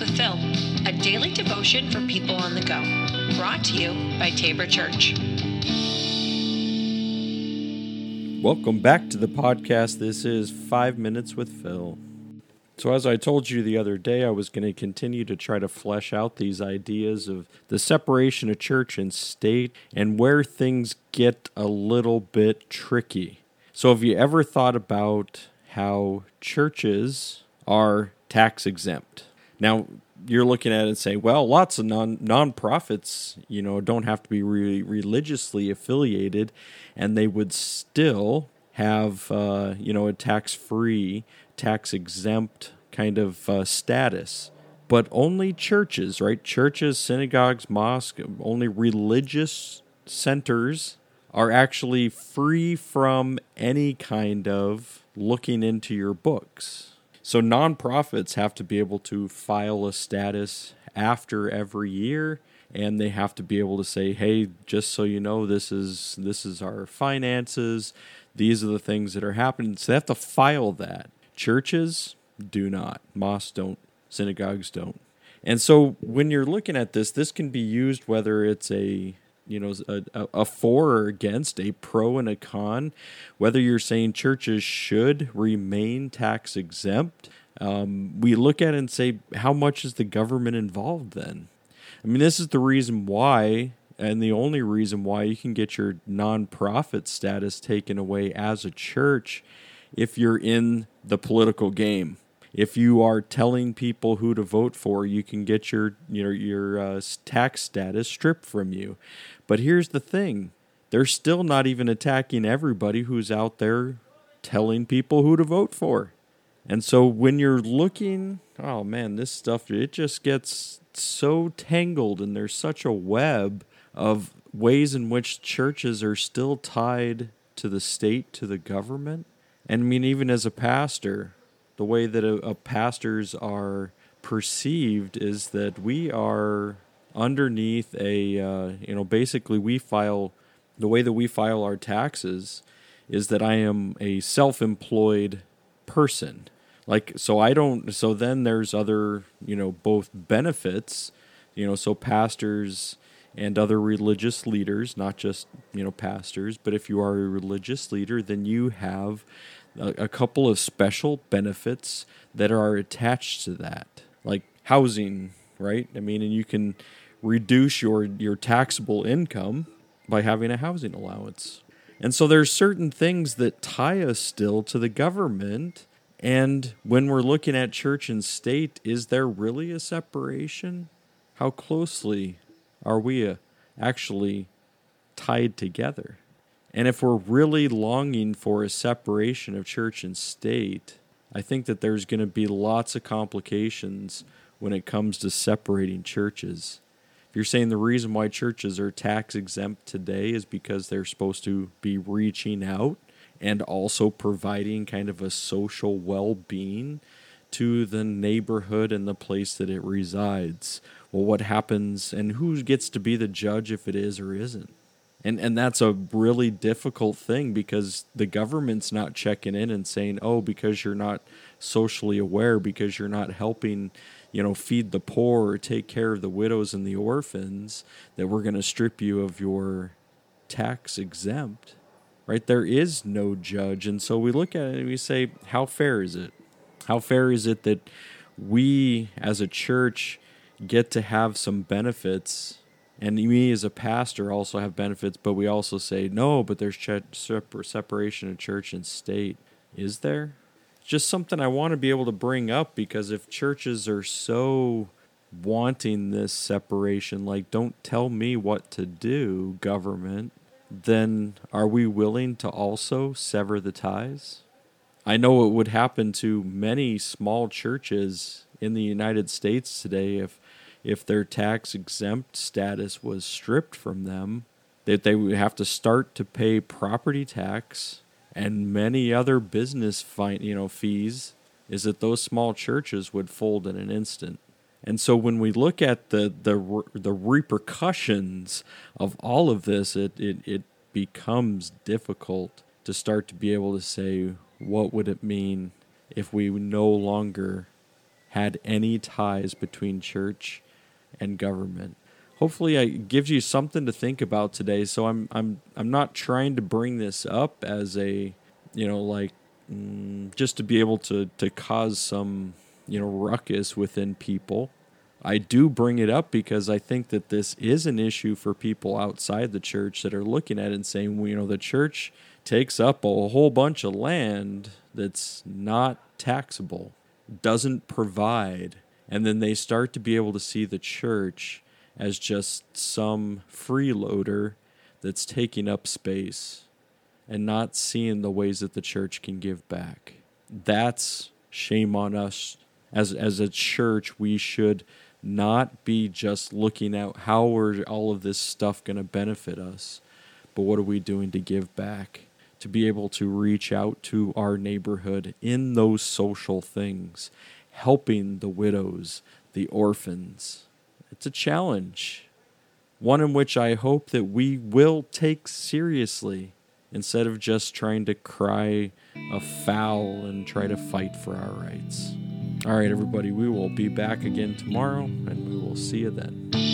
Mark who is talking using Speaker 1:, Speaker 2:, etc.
Speaker 1: With Phil, a daily devotion for people on the go. Brought to you by Tabor Church.
Speaker 2: Welcome back to the podcast. This is Five Minutes with Phil. So, as I told you the other day, I was going to continue to try to flesh out these ideas of the separation of church and state and where things get a little bit tricky. So, have you ever thought about how churches are tax exempt? Now, you're looking at it and say, well, lots of non nonprofits, you know, don't have to be re- religiously affiliated, and they would still have, uh, you know, a tax free, tax exempt kind of uh, status. But only churches, right? Churches, synagogues, mosques, only religious centers are actually free from any kind of looking into your books. So nonprofits have to be able to file a status after every year and they have to be able to say, "Hey, just so you know, this is this is our finances. These are the things that are happening." So they have to file that. Churches do not. Mosques don't. Synagogues don't. And so when you're looking at this, this can be used whether it's a you know a, a for or against a pro and a con whether you're saying churches should remain tax exempt um, we look at it and say how much is the government involved then? I mean this is the reason why and the only reason why you can get your nonprofit status taken away as a church if you're in the political game if you are telling people who to vote for, you can get your your your uh, tax status stripped from you. But here's the thing: they're still not even attacking everybody who's out there telling people who to vote for. And so when you're looking, oh man, this stuff it just gets so tangled and there's such a web of ways in which churches are still tied to the state, to the government. And I mean even as a pastor, the way that a, a pastors are perceived is that we are underneath a uh, you know basically we file the way that we file our taxes is that I am a self-employed person. Like so I don't so then there's other you know both benefits you know so pastors and other religious leaders not just you know pastors but if you are a religious leader then you have a, a couple of special benefits that are attached to that, like housing, right? I mean, and you can reduce your your taxable income by having a housing allowance. And so there's certain things that tie us still to the government. And when we're looking at church and state, is there really a separation? How closely are we uh, actually tied together? And if we're really longing for a separation of church and state, I think that there's going to be lots of complications when it comes to separating churches. If you're saying the reason why churches are tax exempt today is because they're supposed to be reaching out and also providing kind of a social well being to the neighborhood and the place that it resides. Well, what happens and who gets to be the judge if it is or isn't? and and that's a really difficult thing because the government's not checking in and saying oh because you're not socially aware because you're not helping you know feed the poor or take care of the widows and the orphans that we're going to strip you of your tax exempt right there is no judge and so we look at it and we say how fair is it how fair is it that we as a church get to have some benefits and me as a pastor also have benefits, but we also say no. But there's separation of church and state. Is there? Just something I want to be able to bring up because if churches are so wanting this separation, like don't tell me what to do, government, then are we willing to also sever the ties? I know it would happen to many small churches in the United States today if if their tax exempt status was stripped from them, that they would have to start to pay property tax and many other business fine, you know, fees, is that those small churches would fold in an instant. And so when we look at the the the repercussions of all of this, it, it, it becomes difficult to start to be able to say what would it mean if we no longer had any ties between church and government. Hopefully, it gives you something to think about today. So I'm I'm I'm not trying to bring this up as a you know like mm, just to be able to to cause some you know ruckus within people. I do bring it up because I think that this is an issue for people outside the church that are looking at it and saying, well, you know, the church takes up a whole bunch of land that's not taxable, doesn't provide, and then they start to be able to see the church as just some freeloader that's taking up space and not seeing the ways that the church can give back. That's shame on us. As, as a church, we should not be just looking at how are all of this stuff going to benefit us, but what are we doing to give back? To be able to reach out to our neighborhood in those social things, helping the widows, the orphans. It's a challenge, one in which I hope that we will take seriously instead of just trying to cry a foul and try to fight for our rights. All right, everybody, we will be back again tomorrow, and we will see you then.